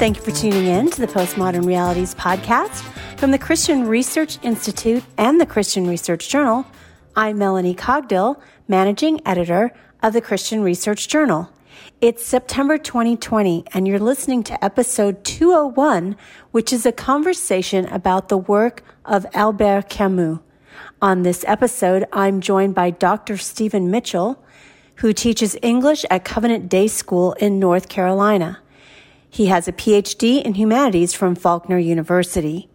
Thank you for tuning in to the Postmodern Realities podcast from the Christian Research Institute and the Christian Research Journal. I'm Melanie Cogdill, managing editor of the Christian Research Journal. It's September 2020, and you're listening to episode 201, which is a conversation about the work of Albert Camus. On this episode, I'm joined by Dr. Stephen Mitchell, who teaches English at Covenant Day School in North Carolina. He has a PhD in humanities from Faulkner University.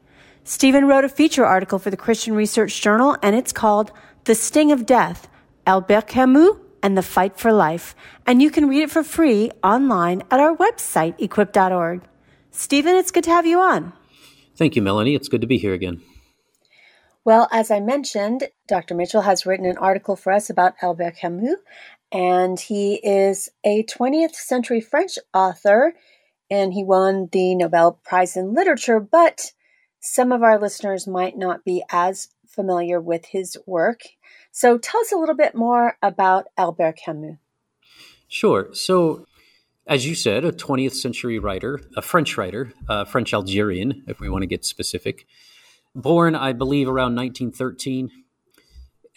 Stephen wrote a feature article for the Christian Research Journal, and it's called The Sting of Death Albert Camus and the Fight for Life. And you can read it for free online at our website, equip.org. Stephen, it's good to have you on. Thank you, Melanie. It's good to be here again. Well, as I mentioned, Dr. Mitchell has written an article for us about Albert Camus, and he is a 20th century French author and he won the Nobel Prize in Literature, but some of our listeners might not be as familiar with his work. So tell us a little bit more about Albert Camus. Sure. So, as you said, a 20th century writer, a French writer, a French Algerian, if we want to get specific, born, I believe, around 1913,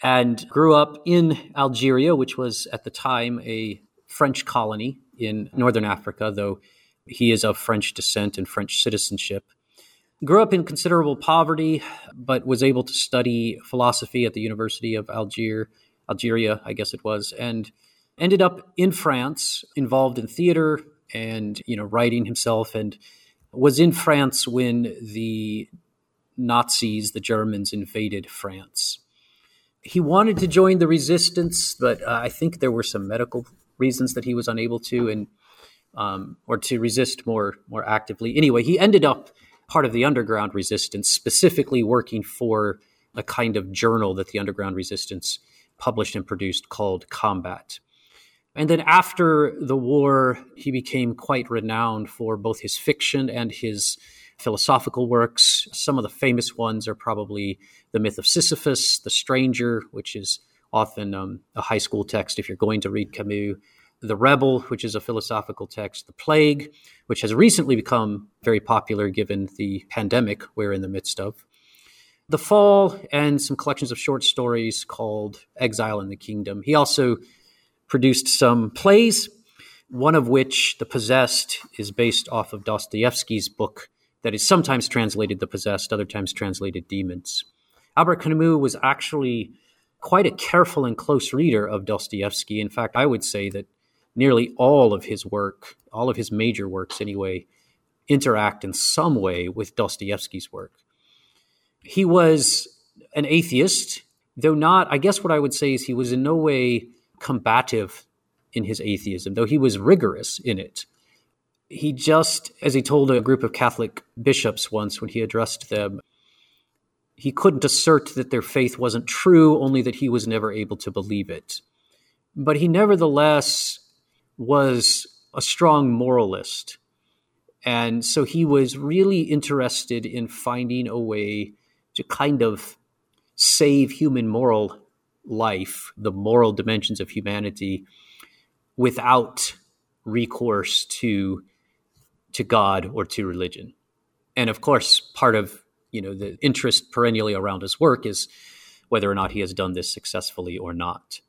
and grew up in Algeria, which was at the time a French colony in northern Africa, though he is of French descent and French citizenship. Grew up in considerable poverty, but was able to study philosophy at the University of Algier, Algeria, I guess it was, and ended up in France, involved in theater and you know writing himself, and was in France when the Nazis, the Germans, invaded France. He wanted to join the resistance, but uh, I think there were some medical reasons that he was unable to, and um, or to resist more more actively. Anyway, he ended up part of the underground resistance, specifically working for a kind of journal that the underground resistance published and produced called Combat. And then after the war, he became quite renowned for both his fiction and his philosophical works. Some of the famous ones are probably The Myth of Sisyphus, The Stranger, which is often um, a high school text if you're going to read Camus, the Rebel, which is a philosophical text, The Plague, which has recently become very popular given the pandemic we're in the midst of, The Fall, and some collections of short stories called Exile and the Kingdom. He also produced some plays, one of which, The Possessed, is based off of Dostoevsky's book that is sometimes translated The Possessed, other times translated Demons. Albert Camus was actually quite a careful and close reader of Dostoevsky. In fact, I would say that nearly all of his work, all of his major works anyway, interact in some way with Dostoevsky's work. He was an atheist, though not, I guess what I would say is he was in no way combative in his atheism, though he was rigorous in it. He just, as he told a group of Catholic bishops once when he addressed them, he couldn't assert that their faith wasn't true, only that he was never able to believe it. But he nevertheless was a strong moralist. And so he was really interested in finding a way to kind of save human moral life, the moral dimensions of humanity, without recourse to to God or to religion. And of course, part of you know the interest perennially around his work is whether or not he has done this successfully or not.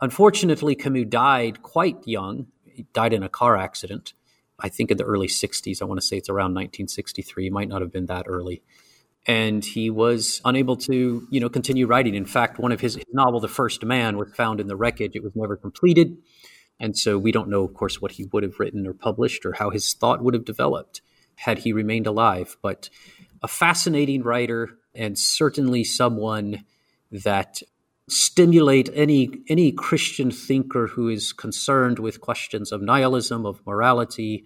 Unfortunately, Camus died quite young he died in a car accident. I think in the early 60s. I want to say it's around 1963. It might not have been that early. and he was unable to, you know, continue writing. In fact, one of his, his novel, The First Man, was found in the wreckage. It was never completed. And so we don't know, of course, what he would have written or published or how his thought would have developed had he remained alive. But a fascinating writer and certainly someone that stimulate any any Christian thinker who is concerned with questions of nihilism, of morality,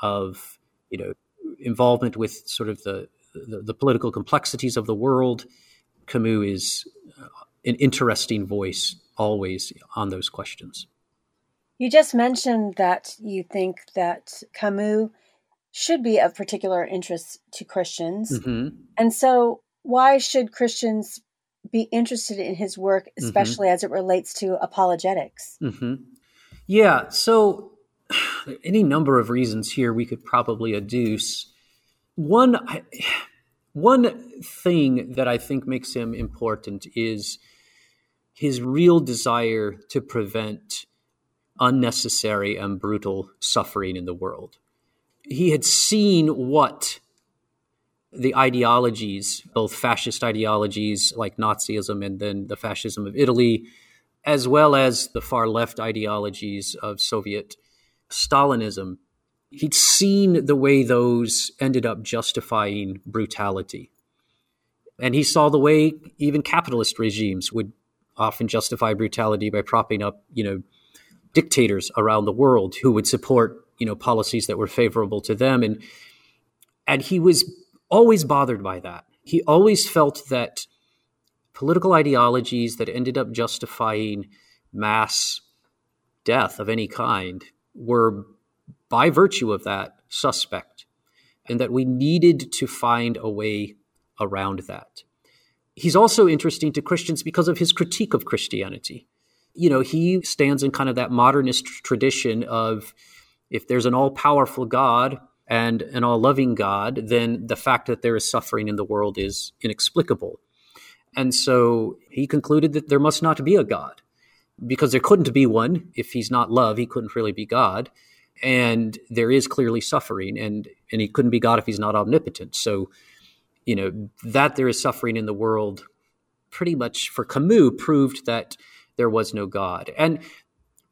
of you know involvement with sort of the the, the political complexities of the world. Camus is uh, an interesting voice always on those questions. You just mentioned that you think that Camus should be of particular interest to Christians. Mm-hmm. And so, why should Christians be interested in his work, mm-hmm. especially mm-hmm. as it relates to apologetics? Mm-hmm. Yeah. So, any number of reasons here we could probably adduce. One, one thing that I think makes him important is his real desire to prevent unnecessary and brutal suffering in the world. He had seen what the ideologies, both fascist ideologies like Nazism and then the fascism of Italy, as well as the far left ideologies of Soviet Stalinism, he'd seen the way those ended up justifying brutality. And he saw the way even capitalist regimes would often justify brutality by propping up, you know, dictators around the world who would support you know policies that were favorable to them and and he was always bothered by that. He always felt that political ideologies that ended up justifying mass death of any kind were by virtue of that suspect and that we needed to find a way around that. He's also interesting to christians because of his critique of christianity. You know, he stands in kind of that modernist tradition of if there's an all powerful God and an all loving God, then the fact that there is suffering in the world is inexplicable. And so he concluded that there must not be a God because there couldn't be one. If he's not love, he couldn't really be God. And there is clearly suffering, and, and he couldn't be God if he's not omnipotent. So, you know, that there is suffering in the world pretty much for Camus proved that there was no God. And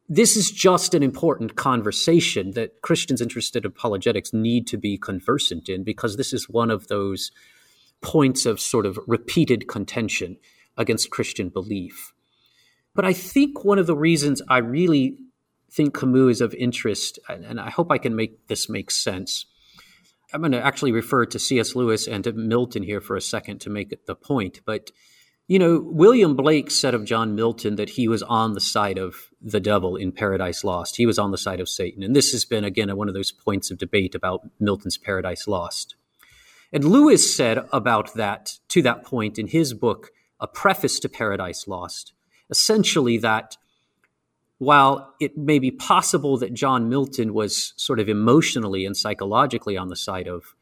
this is just an important conversation that Christians interested in apologetics need to be conversant in because this is one of those points of sort of repeated contention against Christian belief. But I think one of the reasons I really think Camus is of interest, and I hope I can make this make sense. I'm going to actually refer to C.S. Lewis and to Milton here for a second to make the point, but you know, William Blake said of John Milton that he was on the side of the devil in Paradise Lost. He was on the side of Satan. And this has been, again, one of those points of debate about Milton's Paradise Lost. And Lewis said about that, to that point in his book, A Preface to Paradise Lost, essentially that while it may be possible that John Milton was sort of emotionally and psychologically on the side of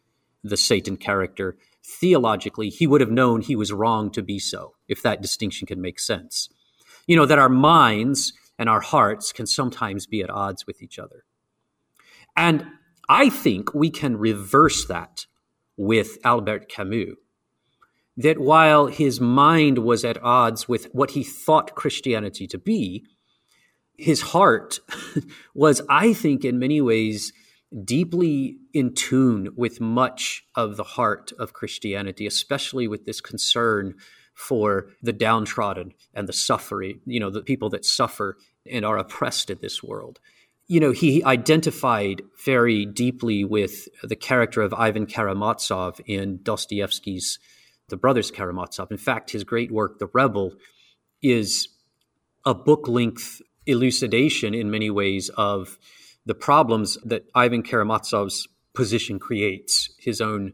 the Satan character, theologically, he would have known he was wrong to be so, if that distinction can make sense. You know, that our minds and our hearts can sometimes be at odds with each other. And I think we can reverse that with Albert Camus. That while his mind was at odds with what he thought Christianity to be, his heart was, I think, in many ways deeply in tune with much of the heart of Christianity, especially with this concern for the downtrodden and the suffering, you know, the people that suffer and are oppressed in this world. You know, he identified very deeply with the character of Ivan Karamazov in Dostoevsky's The Brothers Karamazov. In fact, his great work, The Rebel, is a book length elucidation in many ways of the problems that Ivan Karamazov's position creates, his own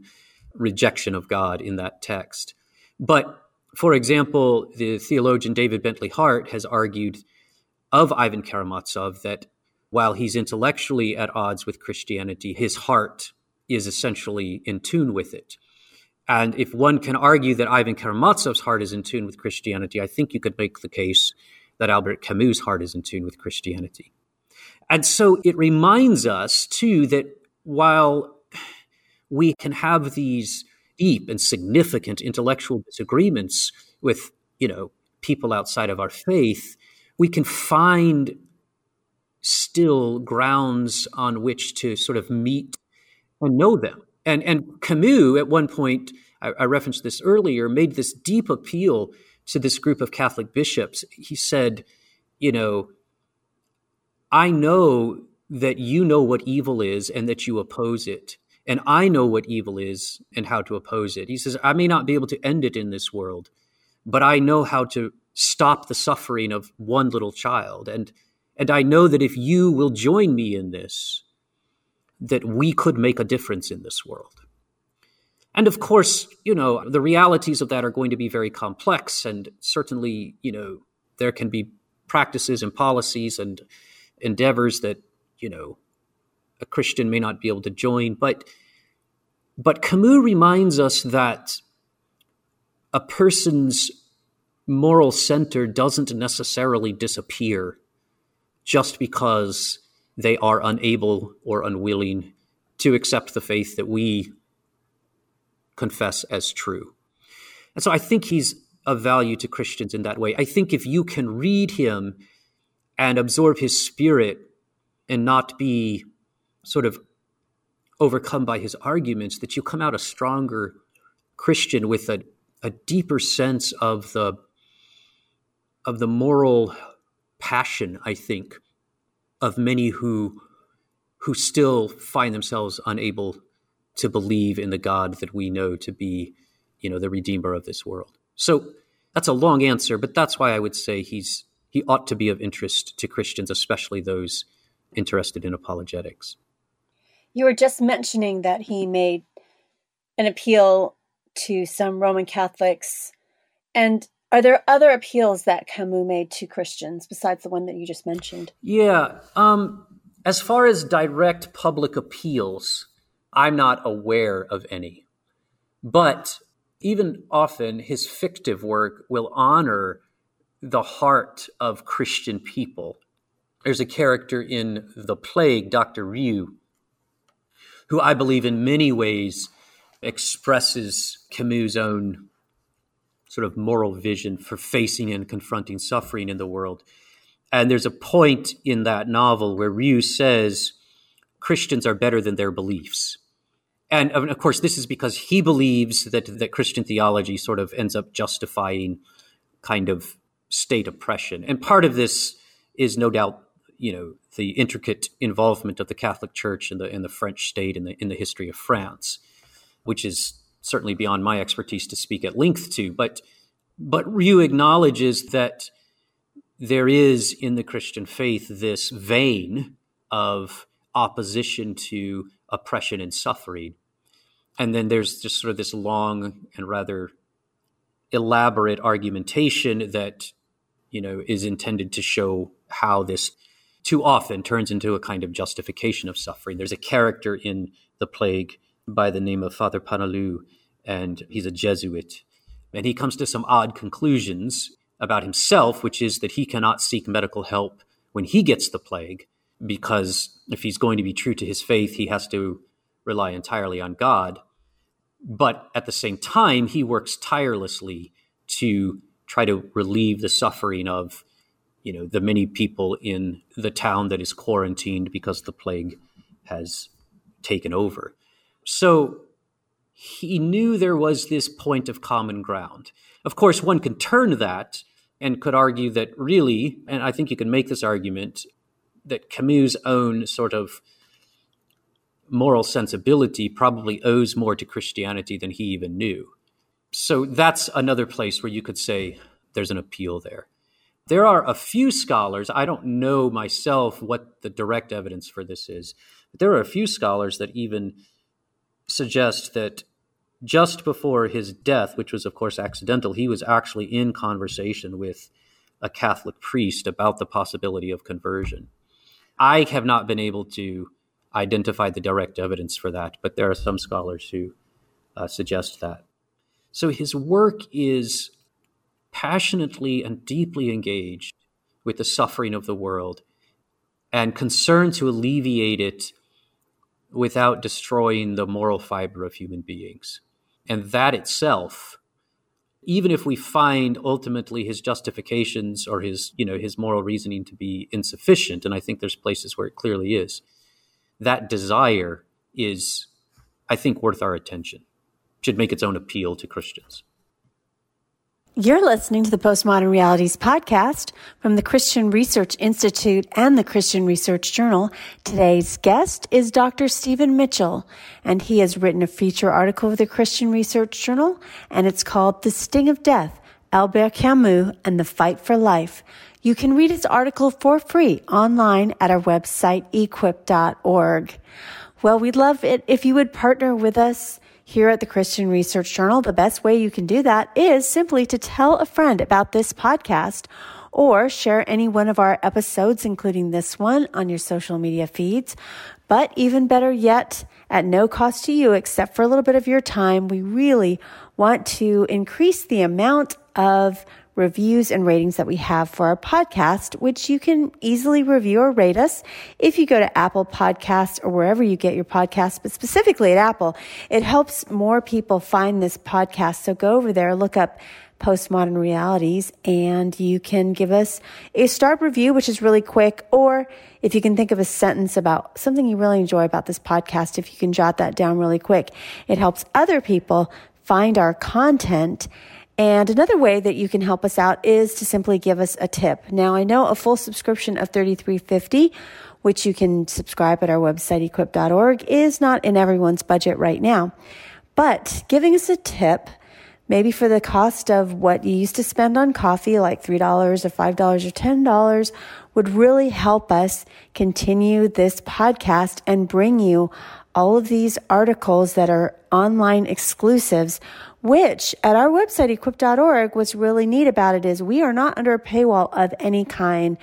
rejection of God in that text. But for example, the theologian David Bentley Hart has argued of Ivan Karamazov that while he's intellectually at odds with Christianity, his heart is essentially in tune with it. And if one can argue that Ivan Karamazov's heart is in tune with Christianity, I think you could make the case that Albert Camus' heart is in tune with Christianity. And so it reminds us, too, that while we can have these deep and significant intellectual disagreements with, you know, people outside of our faith, we can find still grounds on which to sort of meet and know them. And and Camus at one point, I, I referenced this earlier, made this deep appeal to this group of Catholic bishops. He said, you know, I know that you know what evil is and that you oppose it. And I know what evil is and how to oppose it. He says, I may not be able to end it in this world, but I know how to stop the suffering of one little child. And, and I know that if you will join me in this, that we could make a difference in this world. And of course, you know, the realities of that are going to be very complex. And certainly, you know, there can be practices and policies and endeavors that, you know, a Christian may not be able to join. But but Camus reminds us that a person's moral center doesn't necessarily disappear just because they are unable or unwilling to accept the faith that we confess as true. And so I think he's of value to Christians in that way. I think if you can read him and absorb his spirit and not be sort of overcome by his arguments, that you come out a stronger Christian with a, a deeper sense of the of the moral passion, I think, of many who who still find themselves unable to believe in the God that we know to be, you know, the redeemer of this world. So that's a long answer, but that's why I would say he's he ought to be of interest to Christians, especially those interested in apologetics. You were just mentioning that he made an appeal to some Roman Catholics. And are there other appeals that Camus made to Christians besides the one that you just mentioned? Yeah. Um, as far as direct public appeals, I'm not aware of any. But even often, his fictive work will honor the heart of Christian people. There's a character in The Plague, Dr. Rieux, who I believe in many ways expresses Camus' own sort of moral vision for facing and confronting suffering in the world. And there's a point in that novel where Rieux says Christians are better than their beliefs. And of course, this is because he believes that, that Christian theology sort of ends up justifying kind of state oppression. And part of this is no doubt you know the intricate involvement of the Catholic Church and the in the French state in the in the history of France, which is certainly beyond my expertise to speak at length to. But but Rieux acknowledges that there is in the Christian faith this vein of opposition to oppression and suffering, and then there's just sort of this long and rather elaborate argumentation that you know is intended to show how this too often turns into a kind of justification of suffering. There's a character in the plague by the name of Father Paneloux, and he's a Jesuit. And he comes to some odd conclusions about himself, which is that he cannot seek medical help when he gets the plague, because if he's going to be true to his faith, he has to rely entirely on God. But at the same time, he works tirelessly to try to relieve the suffering of you know the many people in the town that is quarantined because the plague has taken over. So he knew there was this point of common ground. Of course, one can turn that and could argue that really, and I think you can make this argument, that Camus' own sort of moral sensibility probably owes more to Christianity than he even knew. So that's another place where you could say there's an appeal there. There are a few scholars, I don't know myself what the direct evidence for this is, but there are a few scholars that even suggest that just before his death, which was, of course, accidental, he was actually in conversation with a Catholic priest about the possibility of conversion. I have not been able to identify the direct evidence for that, but there are some scholars who uh, suggest that. So his work is passionately and deeply engaged with the suffering of the world and concerned to alleviate it without destroying the moral fiber of human beings. And that itself, even if we find ultimately his justifications or his, you know, his moral reasoning to be insufficient, and I think there's places where it clearly is, that desire is, I think, worth our attention. Should make its own appeal to Christians. You're listening to the Postmodern Realities podcast from the Christian Research Institute and the Christian Research Journal. Today's guest is Dr. Stephen Mitchell, and he has written a feature article for the Christian Research Journal, and it's called The Sting of Death, Albert Camus and the Fight for Life. You can read his article for free online at our website, equip.org. Well, we'd love it if you would partner with us here at the Christian Research Journal, the best way you can do that is simply to tell a friend about this podcast or share any one of our episodes, including this one, on your social media feeds. But even better yet, at no cost to you except for a little bit of your time, we really want to increase the amount of reviews and ratings that we have for our podcast, which you can easily review or rate us if you go to Apple Podcasts or wherever you get your podcasts, but specifically at Apple. It helps more people find this podcast. So go over there, look up postmodern realities and you can give us a star review, which is really quick. Or if you can think of a sentence about something you really enjoy about this podcast, if you can jot that down really quick, it helps other people find our content and another way that you can help us out is to simply give us a tip. Now, I know a full subscription of 3350 which you can subscribe at our website equip.org is not in everyone's budget right now. But giving us a tip, maybe for the cost of what you used to spend on coffee, like $3 or $5 or $10, would really help us continue this podcast and bring you all of these articles that are online exclusives which at our website, equip.org, what's really neat about it is we are not under a paywall of any kind.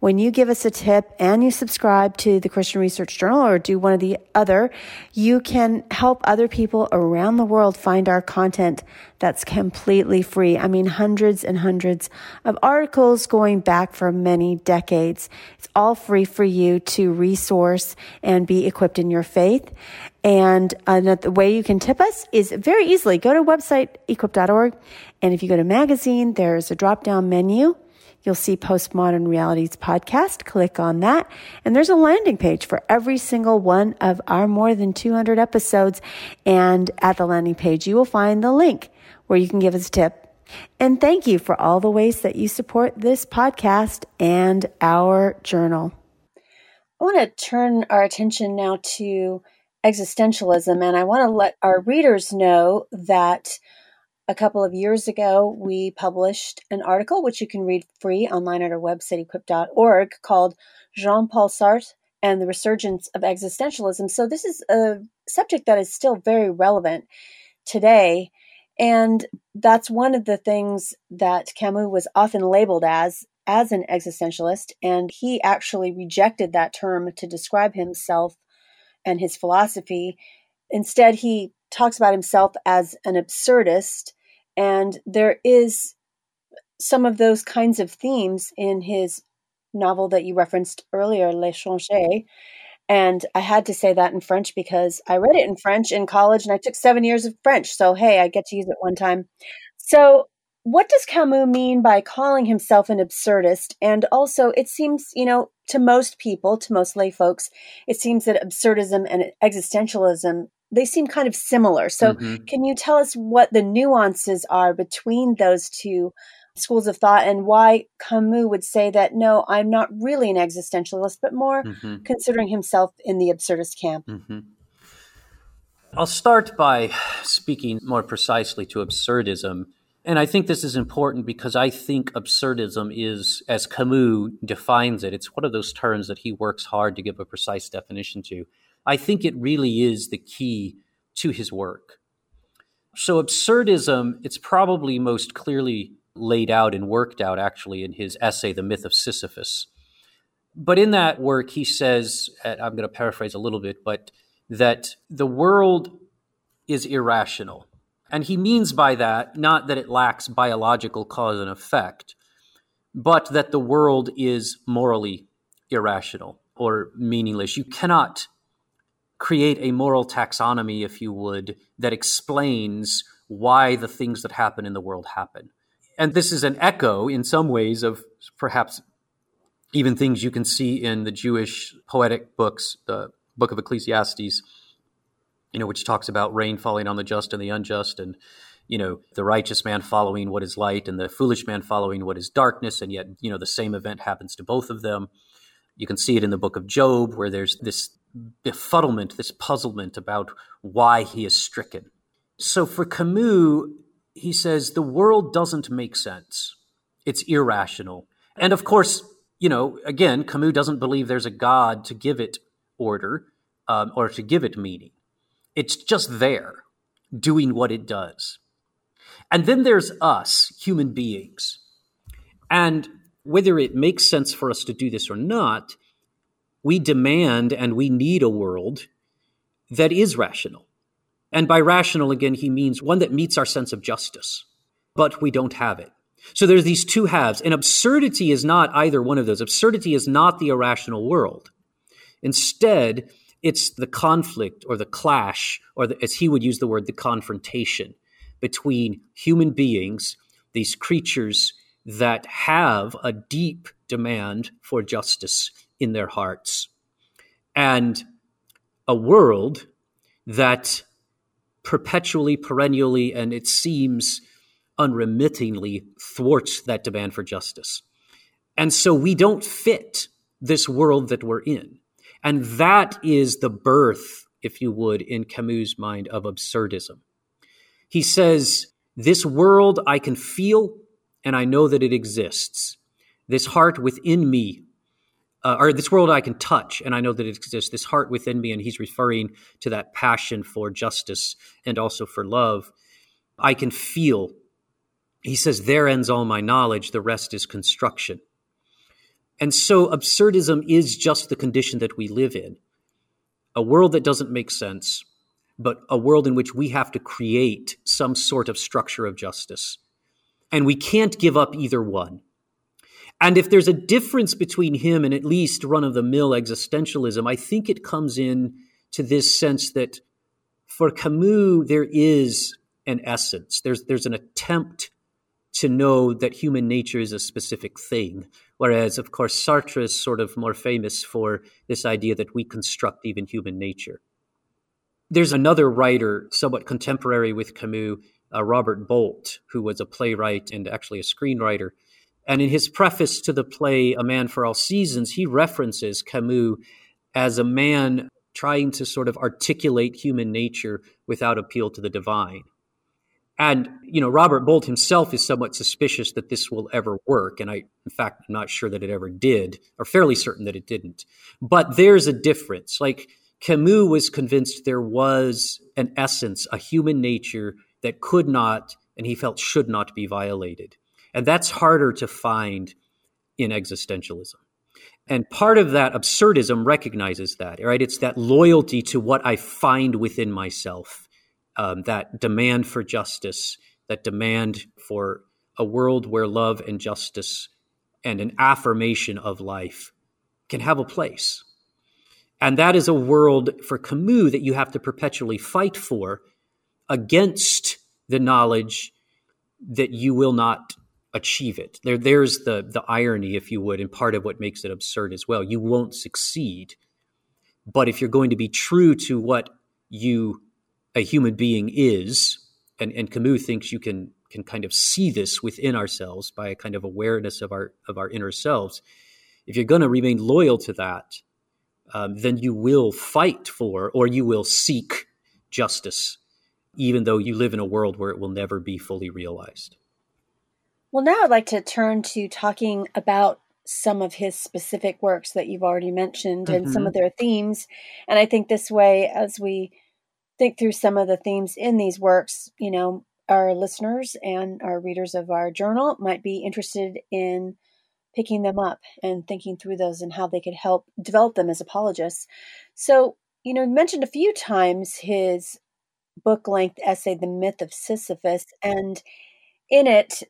When you give us a tip and you subscribe to the Christian Research Journal or do one of the other, you can help other people around the world find our content that's completely free. I mean, hundreds and hundreds of articles going back for many decades. It's all free for you to resource and be equipped in your faith. And the way you can tip us is very easily go to website equip.org. And if you go to magazine, there's a drop down menu You'll see Postmodern Realities podcast. Click on that. And there's a landing page for every single one of our more than 200 episodes. And at the landing page, you will find the link where you can give us a tip. And thank you for all the ways that you support this podcast and our journal. I want to turn our attention now to existentialism, and I want to let our readers know that a couple of years ago, we published an article which you can read free online at our website, equip.org, called Jean Paul Sartre and the Resurgence of Existentialism. So, this is a subject that is still very relevant today. And that's one of the things that Camus was often labeled as as an existentialist and he actually rejected that term to describe himself and his philosophy instead he talks about himself as an absurdist and there is some of those kinds of themes in his novel that you referenced earlier, Les L'Étranger. And I had to say that in French because I read it in French in college and I took seven years of French. So, hey, I get to use it one time. So, what does Camus mean by calling himself an absurdist? And also, it seems, you know, to most people, to most lay folks, it seems that absurdism and existentialism they seem kind of similar. So, mm-hmm. can you tell us what the nuances are between those two schools of thought and why Camus would say that no, I'm not really an existentialist, but more mm-hmm. considering himself in the absurdist camp? Mm-hmm. I'll start by speaking more precisely to absurdism. And I think this is important because I think absurdism is, as Camus defines it, it's one of those terms that he works hard to give a precise definition to. I think it really is the key to his work. So, absurdism, it's probably most clearly laid out and worked out actually in his essay, The Myth of Sisyphus. But in that work, he says, I'm going to paraphrase a little bit, but that the world is irrational. And he means by that not that it lacks biological cause and effect, but that the world is morally irrational or meaningless. You cannot create a moral taxonomy, if you would, that explains why the things that happen in the world happen. And this is an echo, in some ways, of perhaps even things you can see in the Jewish poetic books, the book of Ecclesiastes, you know, which talks about rain falling on the just and the unjust, and you know, the righteous man following what is light and the foolish man following what is darkness, and yet, you know, the same event happens to both of them. You can see it in the book of Job, where there's this befuddlement, this puzzlement about why he is stricken. So for Camus, he says the world doesn't make sense. It's irrational. And of course, you know, again, Camus doesn't believe there's a God to give it order um, or to give it meaning. It's just there doing what it does. And then there's us, human beings. And whether it makes sense for us to do this or not, we demand and we need a world that is rational. And by rational, again, he means one that meets our sense of justice, but we don't have it. So there's these two halves. And absurdity is not either one of those. Absurdity is not the irrational world. Instead, it's the conflict or the clash, or the, as he would use the word, the confrontation between human beings, these creatures that have a deep demand for justice in their hearts, and a world that perpetually, perennially, and it seems unremittingly thwarts that demand for justice. And so we don't fit this world that we're in. And that is the birth, if you would, in Camus' mind of absurdism. He says, This world I can feel and I know that it exists. This heart within me, uh, or this world I can touch and I know that it exists. This heart within me, and he's referring to that passion for justice and also for love. I can feel. He says, There ends all my knowledge, the rest is construction. And so absurdism is just the condition that we live in a world that doesn't make sense, but a world in which we have to create some sort of structure of justice. And we can't give up either one. And if there's a difference between him and at least run of the mill existentialism, I think it comes in to this sense that for Camus, there is an essence, there's, there's an attempt to know that human nature is a specific thing. Whereas, of course, Sartre is sort of more famous for this idea that we construct even human nature. There's another writer, somewhat contemporary with Camus, uh, Robert Bolt, who was a playwright and actually a screenwriter. And in his preface to the play A Man for All Seasons, he references Camus as a man trying to sort of articulate human nature without appeal to the divine. And, you know, Robert Bolt himself is somewhat suspicious that this will ever work. And I, in fact, I'm not sure that it ever did, or fairly certain that it didn't. But there's a difference. Like, Camus was convinced there was an essence, a human nature that could not, and he felt should not be violated. And that's harder to find in existentialism. And part of that absurdism recognizes that, right? It's that loyalty to what I find within myself um, that demand for justice, that demand for a world where love and justice and an affirmation of life can have a place. And that is a world for Camus that you have to perpetually fight for against the knowledge that you will not achieve it. There, there's the, the irony, if you would, and part of what makes it absurd as well. You won't succeed. But if you're going to be true to what you a human being is, and, and Camus thinks you can can kind of see this within ourselves by a kind of awareness of our of our inner selves. If you're going to remain loyal to that, um, then you will fight for or you will seek justice, even though you live in a world where it will never be fully realized. Well, now I'd like to turn to talking about some of his specific works that you've already mentioned mm-hmm. and some of mm-hmm. their themes. And I think this way, as we think through some of the themes in these works, you know, our listeners and our readers of our journal might be interested in picking them up and thinking through those and how they could help develop them as apologists. So, you know, mentioned a few times his book length essay, The Myth of Sisyphus, and in it,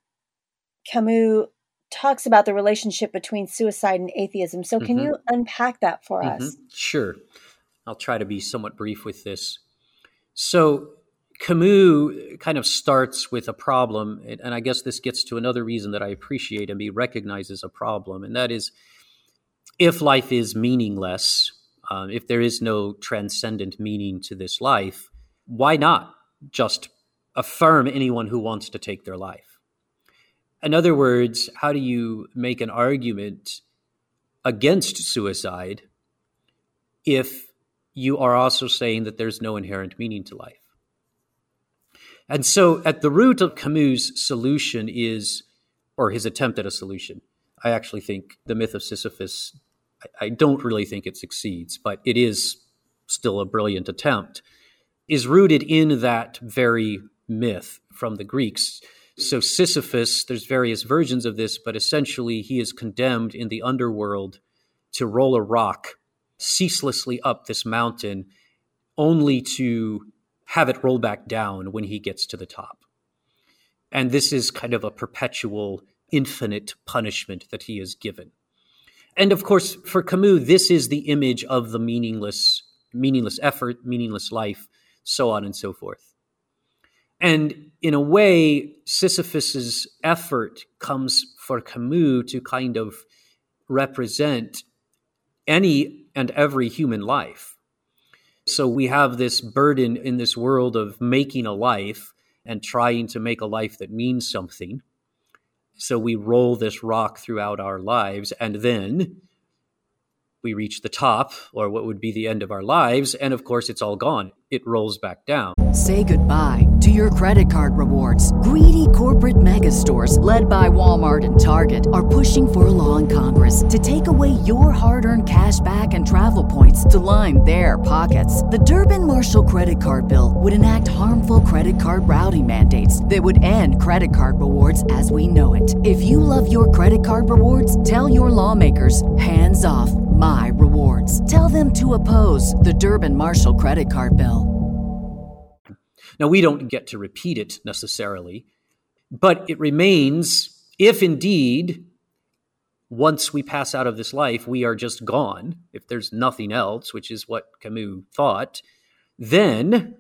Camus talks about the relationship between suicide and atheism. So, can mm-hmm. you unpack that for mm-hmm. us? Sure. I'll try to be somewhat brief with this. So, Camus kind of starts with a problem, and I guess this gets to another reason that I appreciate and he recognizes a problem, and that is if life is meaningless, uh, if there is no transcendent meaning to this life, why not just affirm anyone who wants to take their life? In other words, how do you make an argument against suicide if you are also saying that there's no inherent meaning to life? And so, at the root of Camus' solution is, or his attempt at a solution, I actually think the myth of Sisyphus, I, don't really think it succeeds, but it is still a brilliant attempt, is rooted in that very myth from the Greeks. So, Sisyphus, there's various versions of this, but essentially he is condemned in the underworld to roll a rock ceaselessly up this mountain only to have it roll back down when he gets to the top. And this is kind of a perpetual, infinite punishment that he is given. And of course, for Camus, this is the image of the meaningless, meaningless effort, meaningless life, so on and so forth. And in a way, Sisyphus's effort comes for Camus to kind of represent any and every human life. So we have this burden in this world of making a life and trying to make a life that means something. So we roll this rock throughout our lives and then we reach the top or what would be the end of our lives and of course it's all gone. It rolls back down. Say goodbye to your credit card rewards. Greedy corporate mega stores led by walmart and target are pushing for a law in congress to take away your hard-earned cash back and travel points to line their pockets. The durbin marshall credit card bill would enact harmful credit card routing mandates that would end credit card rewards as we know it. If you love your credit card rewards tell your lawmakers hands off my rewards. Tell them to oppose the Durbin Marshall credit card bill. Now, we don't get to repeat it necessarily, but it remains if indeed, once we pass out of this life, we are just gone, if there's nothing else, which is what Camus thought, then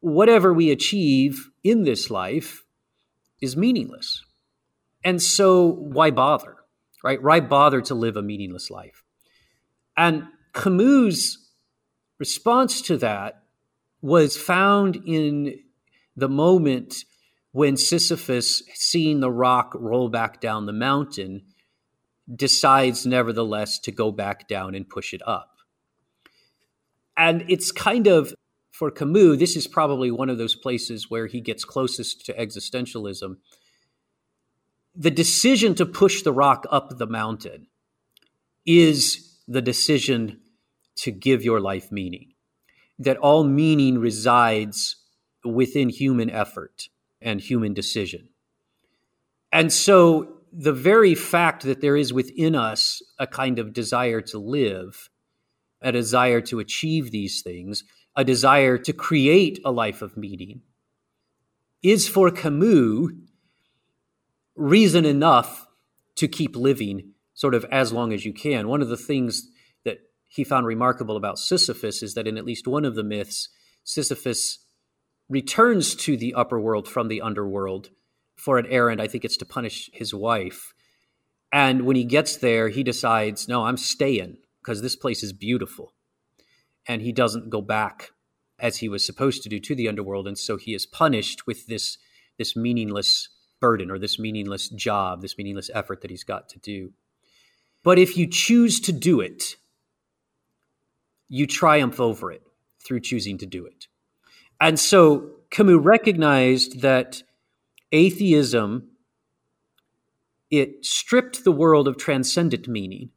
whatever we achieve in this life is meaningless. And so, why bother? Right? Why bother to live a meaningless life? And Camus' response to that was found in the moment when Sisyphus, seeing the rock roll back down the mountain, decides nevertheless to go back down and push it up. And it's kind of, for Camus, this is probably one of those places where he gets closest to existentialism. The decision to push the rock up the mountain is the decision to give your life meaning, that all meaning resides within human effort and human decision. And so the very fact that there is within us a kind of desire to live, a desire to achieve these things, a desire to create a life of meaning, is for Camus reason enough to keep living sort of as long as you can. One of the things that he found remarkable about Sisyphus is that in at least one of the myths, Sisyphus returns to the upper world from the underworld for an errand. I think it's to punish his wife. And when he gets there, he decides, no, I'm staying because this place is beautiful. And he doesn't go back as he was supposed to do to the underworld. And so he is punished with this, this meaningless burden or this meaningless job, this meaningless effort that he's got to do. But if you choose to do it, you triumph over it through choosing to do it. And so Camus recognized that atheism it stripped the world of transcendent meaning.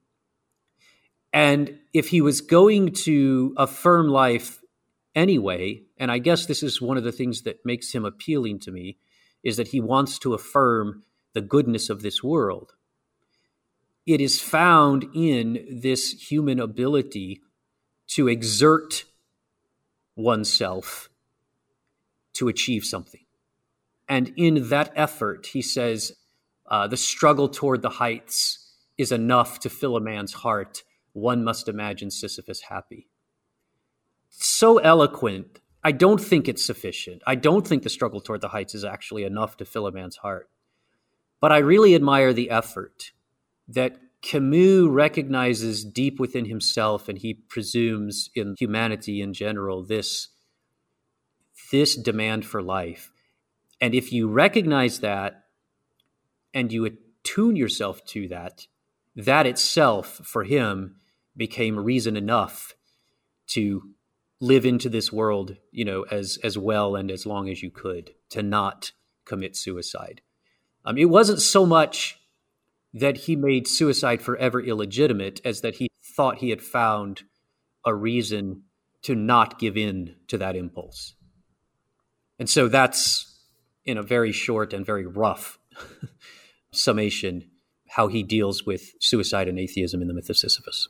And if he was going to affirm life anyway, and I guess this is one of the things that makes him appealing to me, is that he wants to affirm the goodness of this world it is found in this human ability to exert oneself to achieve something. And in that effort, he says, uh, the struggle toward the heights is enough to fill a man's heart. One must imagine Sisyphus happy. so eloquent. I don't think it's sufficient. I don't think the struggle toward the heights is actually enough to fill a man's heart. But I really admire the effort that Camus recognizes deep within himself and he presumes in humanity in general this this demand for life. And if you recognize that and you attune yourself to that, that itself for him became reason enough to live into this world, you know, as as well and as long as you could to not commit suicide. Um, it wasn't so much that he made suicide forever illegitimate as that he thought he had found a reason to not give in to that impulse. And so that's in a very short and very rough summation how he deals with suicide and atheism in the myth of Sisyphus.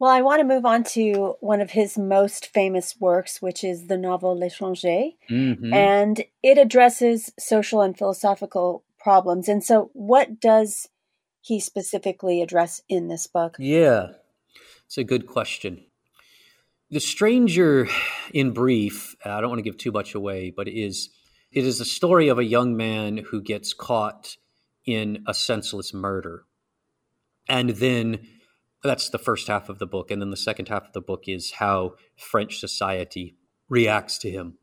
Well, I want to move on to one of his most famous works, which is the novel L'Étranger. Mm-hmm. And it addresses social and philosophical problems. And so, what does he specifically address in this book? Yeah, it's a good question. The Stranger, in brief, I don't want to give too much away, but it is it is a story of a young man who gets caught in a senseless murder, and then that's the first half of the book, and then the second half of the book is how French society reacts to him.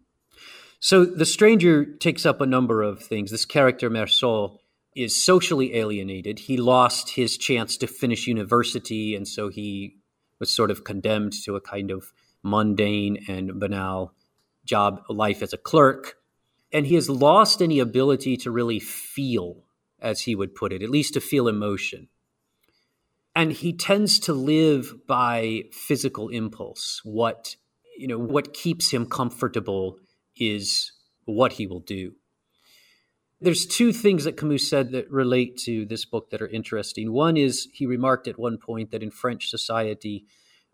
So the stranger takes up a number of things. This character, Meursault, is socially alienated. He lost his chance to finish university, and so he was sort of condemned to a kind of mundane and banal job life as a clerk. And he has lost any ability to really feel, as he would put it, at least to feel emotion. And he tends to live by physical impulse. What you know, what keeps him comfortable is what he will do. There's two things that Camus said that relate to this book that are interesting. One is he remarked at one point that in French society,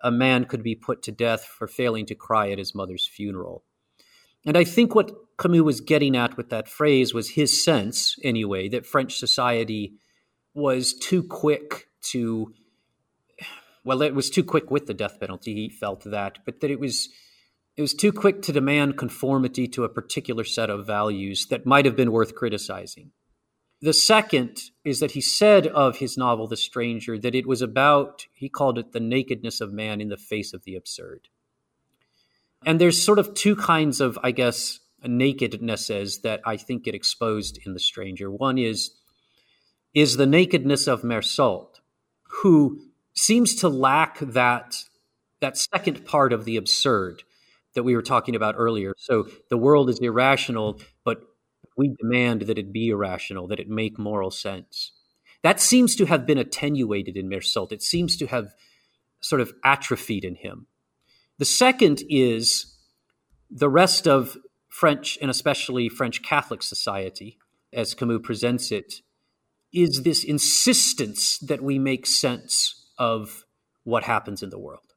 a man could be put to death for failing to cry at his mother's funeral. And I think what Camus was getting at with that phrase was his sense, anyway, that French society was too quick to, well, it was too quick with the death penalty. He felt that, but that it was it was too quick to demand conformity to a particular set of values that might have been worth criticizing. The second is that he said of his novel, The Stranger, that it was about, he called it the nakedness of man in the face of the absurd. And there's sort of two kinds of, I guess, nakednesses that I think get exposed in The Stranger. One is, is the nakedness of Meursault, who seems to lack that, that second part of the absurd that we were talking about earlier. So the world is irrational, but we demand that it be irrational, that it make moral sense. That seems to have been attenuated in Meursault. It seems to have sort of atrophied in him. The second is the rest of French and especially French Catholic society, as Camus presents it, is this insistence that we make sense of what happens in the world.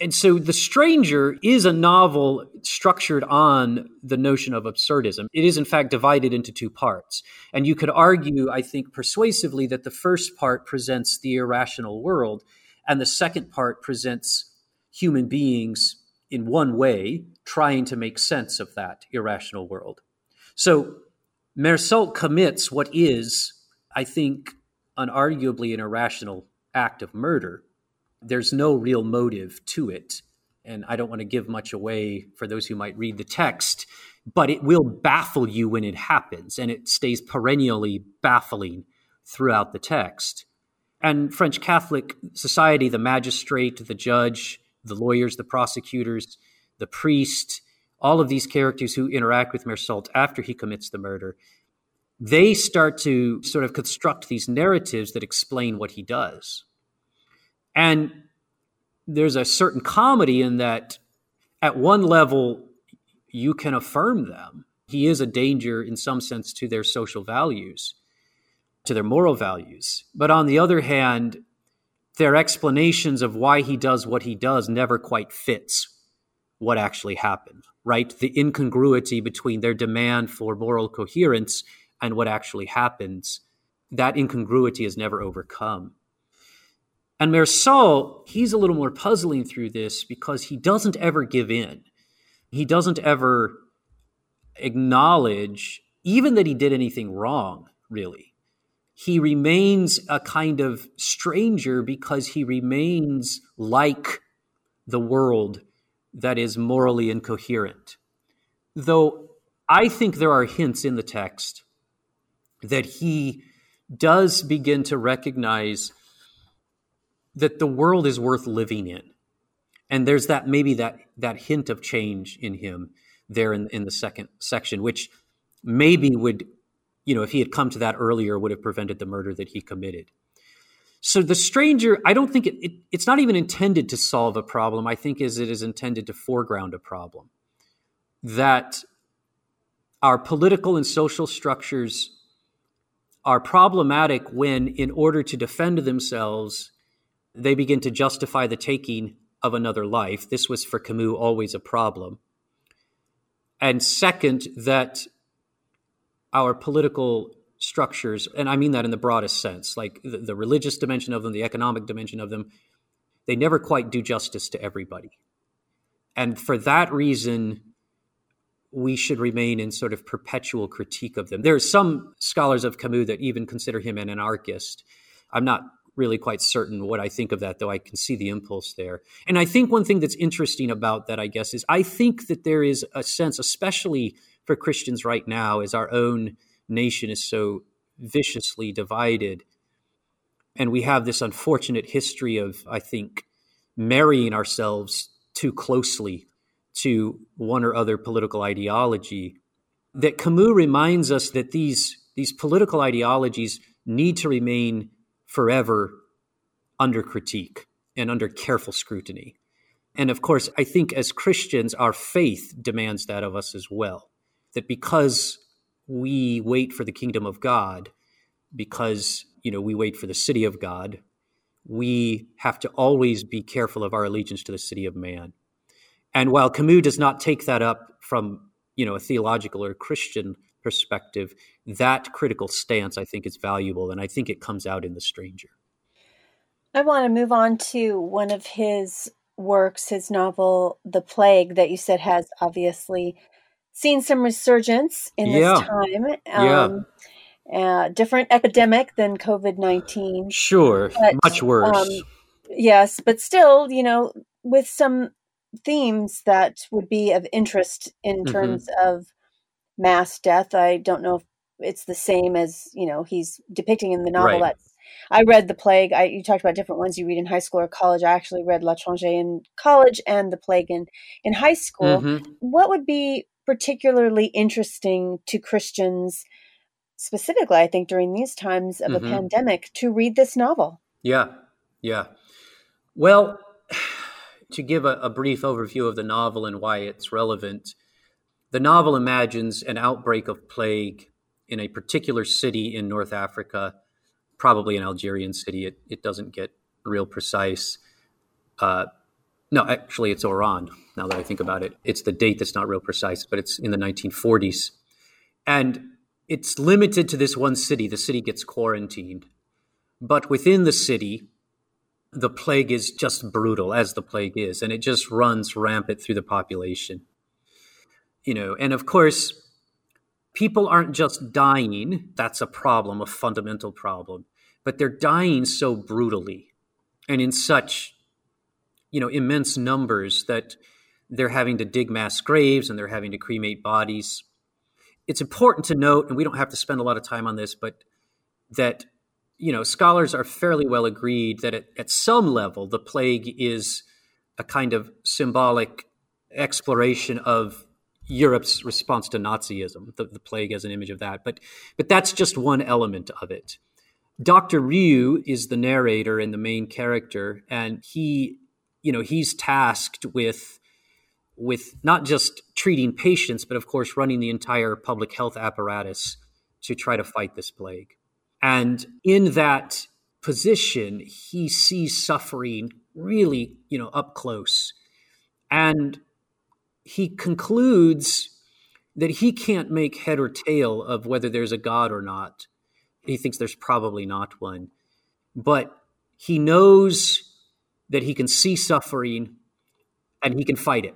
And so The Stranger is a novel structured on the notion of absurdism. It is, in fact, divided into two parts. And you could argue, I think, persuasively that the first part presents the irrational world, and the second part presents human beings in one way trying to make sense of that irrational world. So Meursault commits what is, I think, unarguably an irrational act of murder there's no real motive to it. And I don't want to give much away for those who might read the text, but it will baffle you when it happens, and it stays perennially baffling throughout the text. And French Catholic society, the magistrate, the judge, the lawyers, the prosecutors, the priest, all of these characters who interact with Meursault after he commits the murder, they start to sort of construct these narratives that explain what he does. And there's a certain comedy in that at one level, you can affirm them. He is a danger in some sense to their social values, to their moral values. But on the other hand, their explanations of why he does what he does never quite fits what actually happened, right? The incongruity between their demand for moral coherence and what actually happens, that incongruity is never overcome. And Meursault, he's a little more puzzling through this because he doesn't ever give in. He doesn't ever acknowledge even that he did anything wrong, really. He remains a kind of stranger because he remains like the world that is morally incoherent. Though I think there are hints in the text that he does begin to recognize that the world is worth living in. And there's that maybe that that hint of change in him there in, in the second section, which maybe would, you know, if he had come to that earlier, would have prevented the murder that he committed. So the stranger, I don't think it, it, it's not even intended to solve a problem. I think is it is intended to foreground a problem that our political and social structures are problematic when, in order to defend themselves, they begin to justify the taking of another life. This was for Camus always a problem. And second, that our political structures, and I mean that in the broadest sense, like the, the, religious dimension of them, the economic dimension of them, they never quite do justice to everybody. And for that reason, we should remain in sort of perpetual critique of them. There are some scholars of Camus that even consider him an anarchist. I'm not really quite certain what I think of that, though I can see the impulse there. And I think one thing that's interesting about that, I guess, is I think that there is a sense, especially for Christians right now, as our own nation is so viciously divided. And we have this unfortunate history of, I think, marrying ourselves too closely to one or other political ideology. That Camus reminds us that these, these political ideologies need to remain forever under critique and under careful scrutiny. And of course, I think as Christians, our faith demands that of us as well. That because we wait for the kingdom of God because you know we wait for the city of God. We have to always be careful of our allegiance to the city of man. And while Camus does not take that up from you know a theological or Christian perspective, that critical stance I think is valuable, and I think it comes out in The Stranger. I want to move on to one of his works, his novel, The Plague, that you said has obviously seen some resurgence in yeah. this time. Um, yeah. Uh, different epidemic than COVID 19. Sure. But, much worse. Um, yes, but still, you know, with some themes that would be of interest in mm-hmm. terms of mass death. I don't know if it's the same as, you know, he's depicting in the novel right. I read The Plague. I, you talked about different ones you read in high school or college. I actually read La L'Etranger in college and The Plague in, in high school. Mm-hmm. What would be particularly interesting to Christians, specifically, I think, during these times of mm-hmm. a pandemic, to read this novel. Yeah, yeah. Well, to give a, a, brief overview of the novel and why it's relevant, the novel imagines an outbreak of plague in a particular city in North Africa, probably an Algerian city. It, it doesn't get real precise. Uh, no, actually, it's Oran. Now that I think about it, it's the date that's not real precise, but it's in the 1940s, and it's limited to this one city. The city gets quarantined, but within the city, the plague is just brutal, as the plague is, and it just runs rampant through the population. You know, and of course, people aren't just dying. That's a problem, a fundamental problem, but they're dying so brutally and in such you know immense numbers that they're having to dig mass graves and they're having to cremate bodies. It's important to note, and we don't have to spend a lot of time on this, but that you know scholars are fairly well agreed that at, at some level the plague is a kind of symbolic exploration of Europe's response to Nazism, the, the, plague as an image of that. But but that's just one element of it. Dr. Rieux is the narrator and the main character, and he you know he's tasked with with not just treating patients but of course running the entire public health apparatus to try to fight this plague and in that position he sees suffering really you know up close and he concludes that he can't make head or tail of whether there's a god or not he thinks there's probably not one but he knows that he can see suffering and he can fight it.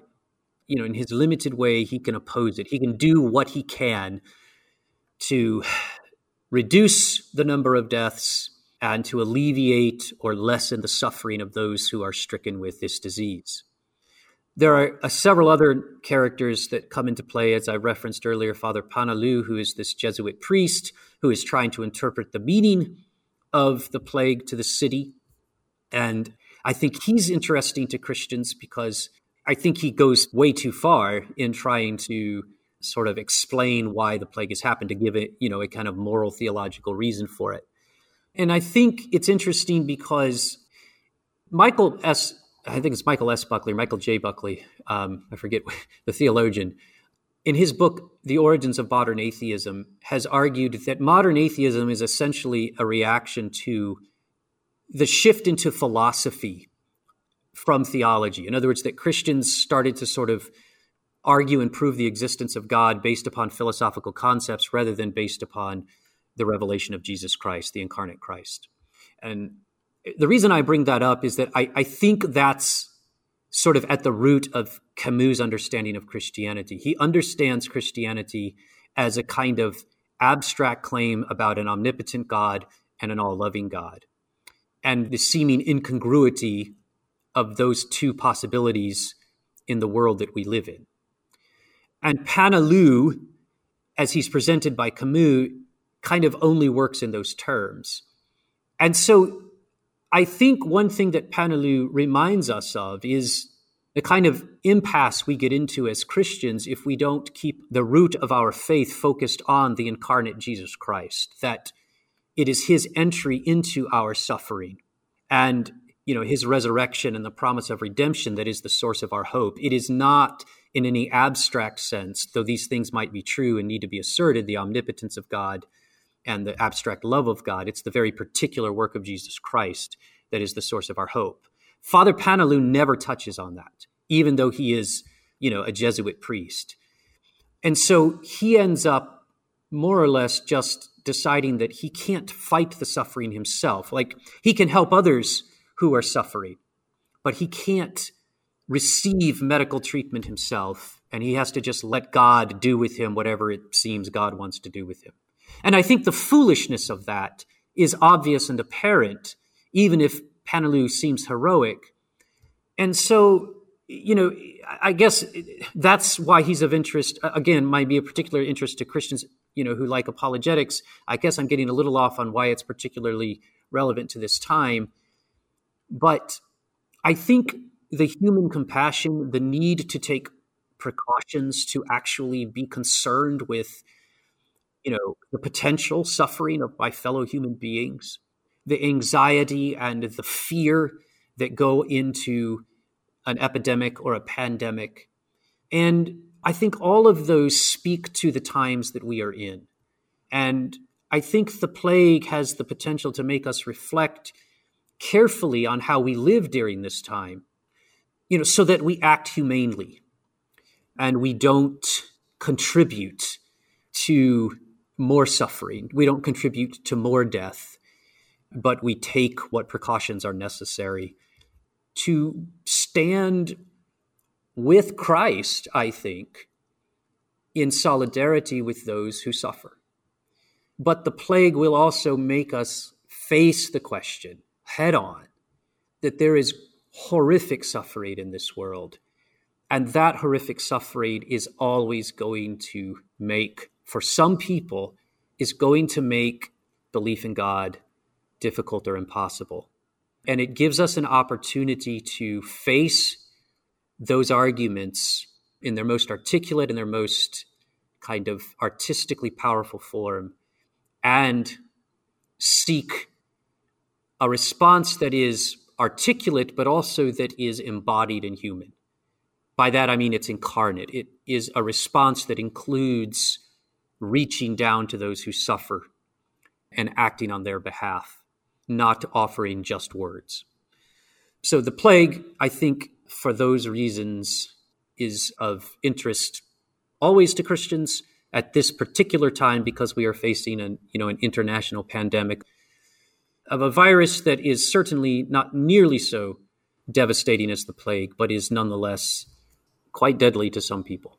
You know, in his limited way, he can oppose it. He can do what he can to reduce the number of deaths and to alleviate or lessen the suffering of those who are stricken with this disease. There are uh, several other characters that come into play, as I referenced earlier. Father Paneloux, who is this Jesuit priest who is trying to interpret the meaning of the plague to the city. And I think he's interesting to Christians because I think he goes way too far in trying to sort of explain why the plague has happened to give it, you know, a kind of moral theological reason for it. And I think it's interesting because Michael S. I think it's Michael S. Buckley, Michael J. Buckley, um, I forget the theologian, in his book, The Origins of Modern Atheism, has argued that modern atheism is essentially a reaction to the shift into philosophy from theology. In other words, that Christians started to sort of argue and prove the existence of God based upon philosophical concepts rather than based upon the revelation of Jesus Christ, the incarnate Christ. And the reason I bring that up is that I, I think that's sort of at the root of Camus' understanding of Christianity. He understands Christianity as a kind of abstract claim about an omnipotent God and an all loving God. And the seeming incongruity of those two possibilities in the world that we live in. And Paneloux, as he's presented by Camus, kind of only works in those terms. And so I think one thing that Paneloux reminds us of is the kind of impasse we get into as Christians if we don't keep the root of our faith focused on the incarnate Jesus Christ, that it is his entry into our suffering and you know his resurrection and the promise of redemption that is the source of our hope. It is not in any abstract sense, though these things might be true and need to be asserted, the omnipotence of God and the abstract love of God. It's the very particular work of Jesus Christ that is the source of our hope. Father Paneloux never touches on that, even though he is, you know, a Jesuit priest. And so he ends up more or less just deciding that he can't fight the suffering himself. Like he can help others who are suffering, but he can't receive medical treatment himself. And he has to just let God do with him whatever it seems God wants to do with him. And I think the foolishness of that is obvious and apparent, even if Paneloux seems heroic. And so, you know, I guess that's why he's of interest. Again, might be a particular interest to Christians, you know, who like apologetics. I guess I'm getting a little off on why it's particularly relevant to this time. But I think the human compassion, the need to take precautions to actually be concerned with you know the potential suffering of my fellow human beings the anxiety and the fear that go into an epidemic or a pandemic. And i think all of those speak to the times that we are in. And i think the plague has the potential to make us reflect carefully on how we live during this time you know so that we act humanely and we don't contribute to more suffering. We don't contribute to more death, but we take what precautions are necessary to stand with Christ, I think, in solidarity with those who suffer. But the plague will also make us face the question head on that there is horrific suffering in this world. And that horrific suffering is always going to make for some people is going to make belief in God difficult or impossible. And it gives us an opportunity to face those arguments in their most articulate and their most kind of artistically powerful form and seek a response that is articulate but also that is embodied and human. By that I mean it's incarnate. It is a response that includes reaching down to those who suffer and acting on their behalf, not offering just words. So the plague, I think, for those reasons, is of interest always to Christians at this particular time because we are facing an, you know, an international pandemic. of a virus that is certainly not nearly so devastating as the plague, but is nonetheless quite deadly to some people.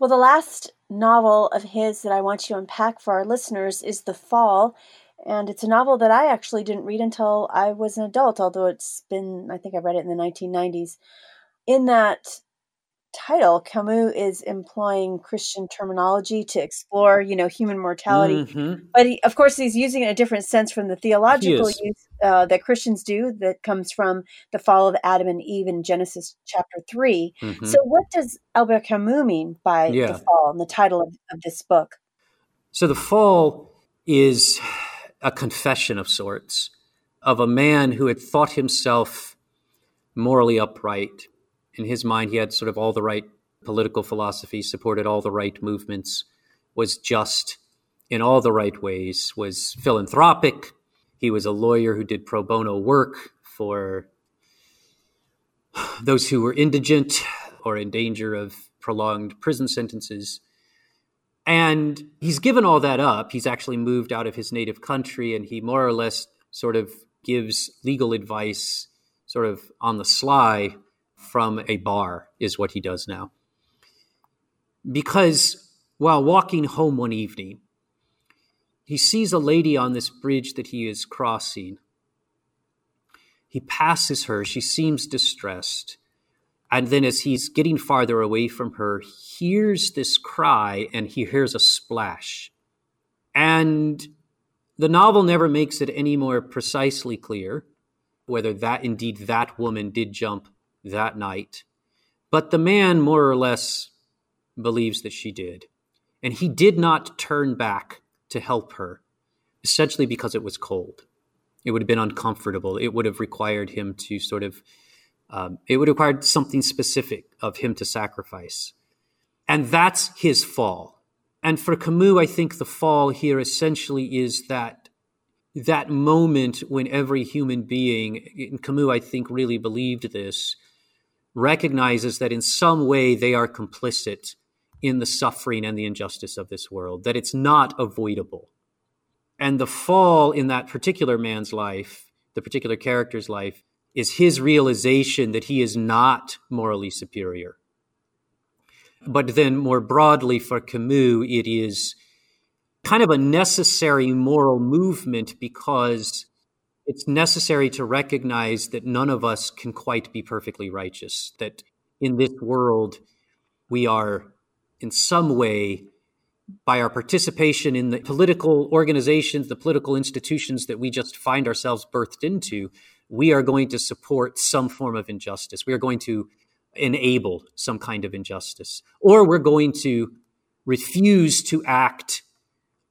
Well, the last novel of his that I want you to unpack for our listeners is The Fall. And it's a novel that I actually didn't read until I was an adult, although it's been, I think I read it in the 1990s. In that title, Camus is employing Christian terminology to explore, you know, human mortality. Mm-hmm. But he, of course, he's using it in a different sense from the theological use uh, that Christians do, that comes from the fall of Adam and Eve in Genesis chapter 3 mm-hmm. So, what does Albert Camus mean by yeah. the fall and the title of, of this book? So, the fall is a confession of sorts of a man who had thought himself morally upright in his mind, he had sort of all the right political philosophy, supported all the right movements, was just in all the right ways, was philanthropic. He was a lawyer who did pro bono work for those who were indigent or in danger of prolonged prison sentences. And he's given all that up. He's actually moved out of his native country and he more or less sort of gives legal advice sort of on the sly from a bar, is what he does now. Because while walking home one evening, he sees a lady on this bridge that he is crossing. He passes her. She seems distressed. And then, as he's getting farther away from her, hears this cry and he hears a splash. And the novel never makes it any more precisely clear whether that indeed that woman did jump that night. But the man more or less believes that she did. And he did not turn back to help her, essentially because it was cold. It would have been uncomfortable. It would have required him to sort of, um, it would have required something specific of him to sacrifice. And that's his fall. And for Camus, I think the fall here essentially is that that moment when every human being, Camus, I think, really believed this, recognizes that in some way they are complicit in the suffering and the injustice of this world, that it's not avoidable. And the fall in that particular man's life, the particular character's life, is his realization that he is not morally superior. But then, more broadly, for Camus, it is kind of a necessary moral movement because it's necessary to recognize that none of us can quite be perfectly righteous, that in this world we are in some way by our participation in the political organizations, the political institutions that we just find ourselves birthed into, we are going to support some form of injustice. We are going to enable some kind of injustice, or we're going to refuse to act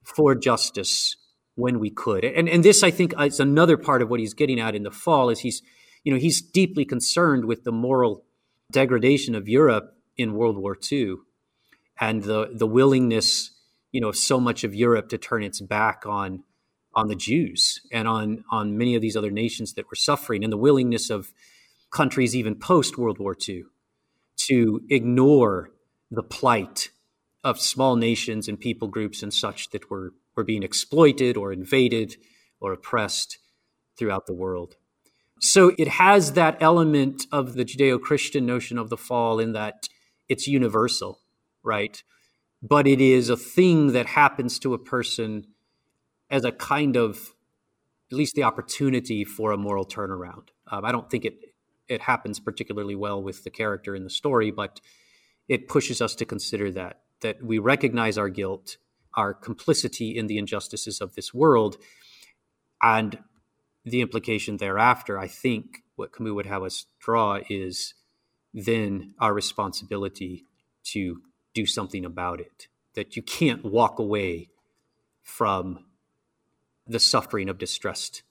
for justice when we could. And and this I think is another part of what he's getting at in the fall is he's you know he's deeply concerned with the moral degradation of Europe in World War II and the the willingness you know of so much of Europe to turn its back on on the Jews and on on many of these other nations that were suffering and the willingness of countries even post World War II to ignore the plight of small nations and people groups and such that were were being exploited or invaded or oppressed throughout the world. So it has that element of the Judeo Christian notion of the fall in that it's universal, right? But it is a thing that happens to a person as a kind of, at least the opportunity for a moral turnaround. Um, I don't think it, it happens particularly well with the character in the story, but it pushes us to consider that, that we recognize our guilt our complicity in the injustices of this world and the implication thereafter i think what camus would have us draw is then our responsibility to do something about it that you can't walk away from the suffering of distressed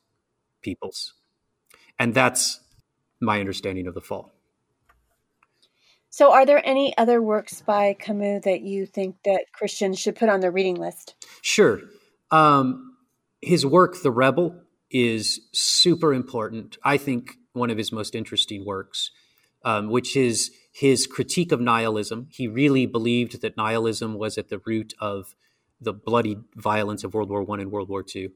peoples. And that's my understanding of the fall so, are there any other works by Camus that you think that Christians should put on their reading list? Sure. Um, his work, The Rebel, is super important. I think one of his most interesting works, um, which is his critique of nihilism. He really believed that nihilism was at the root of the bloody violence of World War One and World War Two,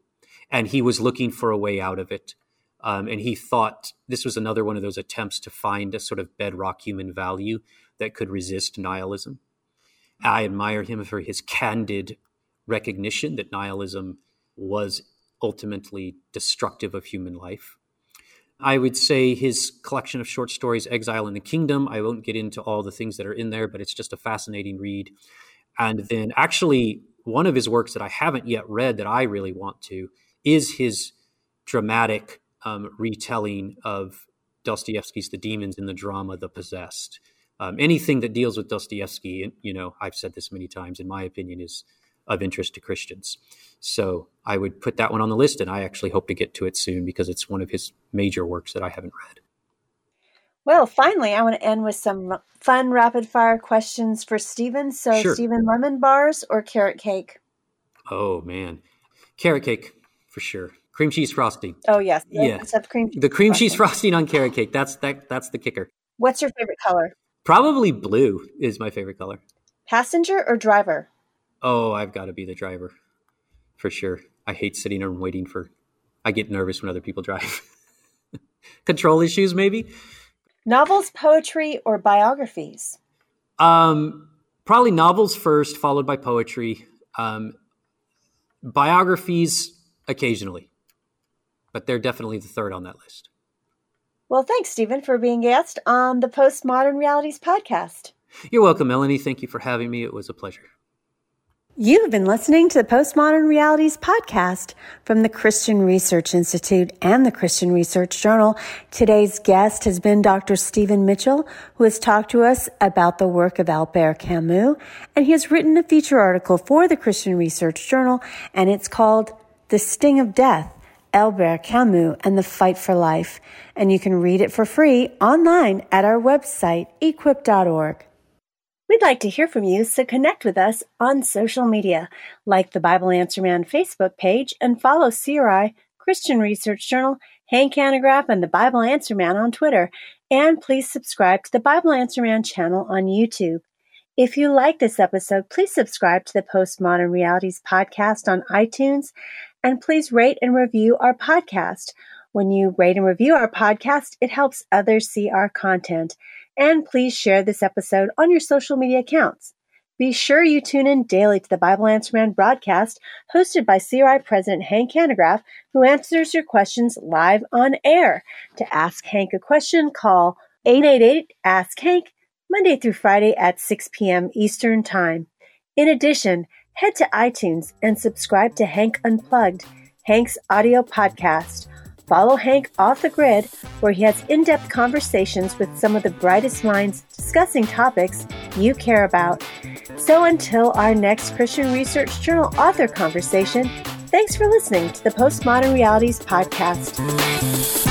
and he was looking for a way out of it. Um, and he thought this was another one of those attempts to find a sort of bedrock human value that could resist nihilism. I admire him for his candid recognition that nihilism was ultimately destructive of human life. I would say his collection of short stories, Exile and the Kingdom, I won't get into all the things that are in there, but it's just a fascinating read. And then, actually, one of his works that I haven't yet read that I really want to is his dramatic um, retelling of Dostoevsky's The Demons in the drama The Possessed. Um, anything that deals with Dostoevsky, you know, I've said this many times, in my opinion, is of interest to Christians. So I would put that one on the list, and I actually hope to get to it soon because it's one of his major works that I haven't read. Well, finally, I want to end with some fun rapid fire questions for Stephen. So, Sure. Stephen, lemon bars or carrot cake? Oh man, carrot cake for sure. Cream cheese frosting. Oh, yes. Yeah. Let's cream The cream cheese frosting. frosting on carrot cake. That's that. That's the kicker. What's your favorite color? Probably blue is my favorite color. Passenger or driver? Oh, I've got to be the driver for sure. I hate sitting and waiting for. I get nervous when other people drive. Control issues, maybe. Novels, poetry, or biographies? Um, probably novels first, followed by poetry. Um, biographies occasionally, but they're definitely the third on that list. Well, thanks, Stephen, for being guest on the Postmodern Realities podcast. You're welcome, Melanie. Thank you for having me. It was a pleasure. You've been listening to the Postmodern Realities podcast from the Christian Research Institute and the Christian Research Journal. Today's guest has been Dr. Stephen Mitchell, who has talked to us about the work of Albert Camus, and he has written a feature article for the Christian Research Journal, and it's called The Sting of Death, Albert Camus and the Fight for Life. And you can read it for free online at our website, equip.org. We'd like to hear from you, so connect with us on social media, like the Bible Answer Man Facebook page, and follow CRI, Christian Research Journal, Hank Hanegraaff, and the Bible Answer Man on Twitter. And please subscribe to the Bible Answer Man channel on YouTube. If you like this episode, please subscribe to the Postmodern Realities podcast on iTunes, and please rate and review our podcast. When you rate and review our podcast, it helps others see our content. And please share this episode on your social media accounts. Be sure you tune in daily to the Bible Answer Man broadcast hosted by CRI President Hank Hanegraaff, who answers your questions live on air. To ask Hank a question, call 888 Ask Hank Monday through Friday at 6 p.m. Eastern Time. In addition, head to iTunes and subscribe to Hank Unplugged, Hank's audio podcast. Follow Hank off the grid, where he has in depth conversations with some of the brightest minds discussing topics you care about. So until our next Christian Research Journal author conversation, thanks for listening to the Postmodern Realities podcast.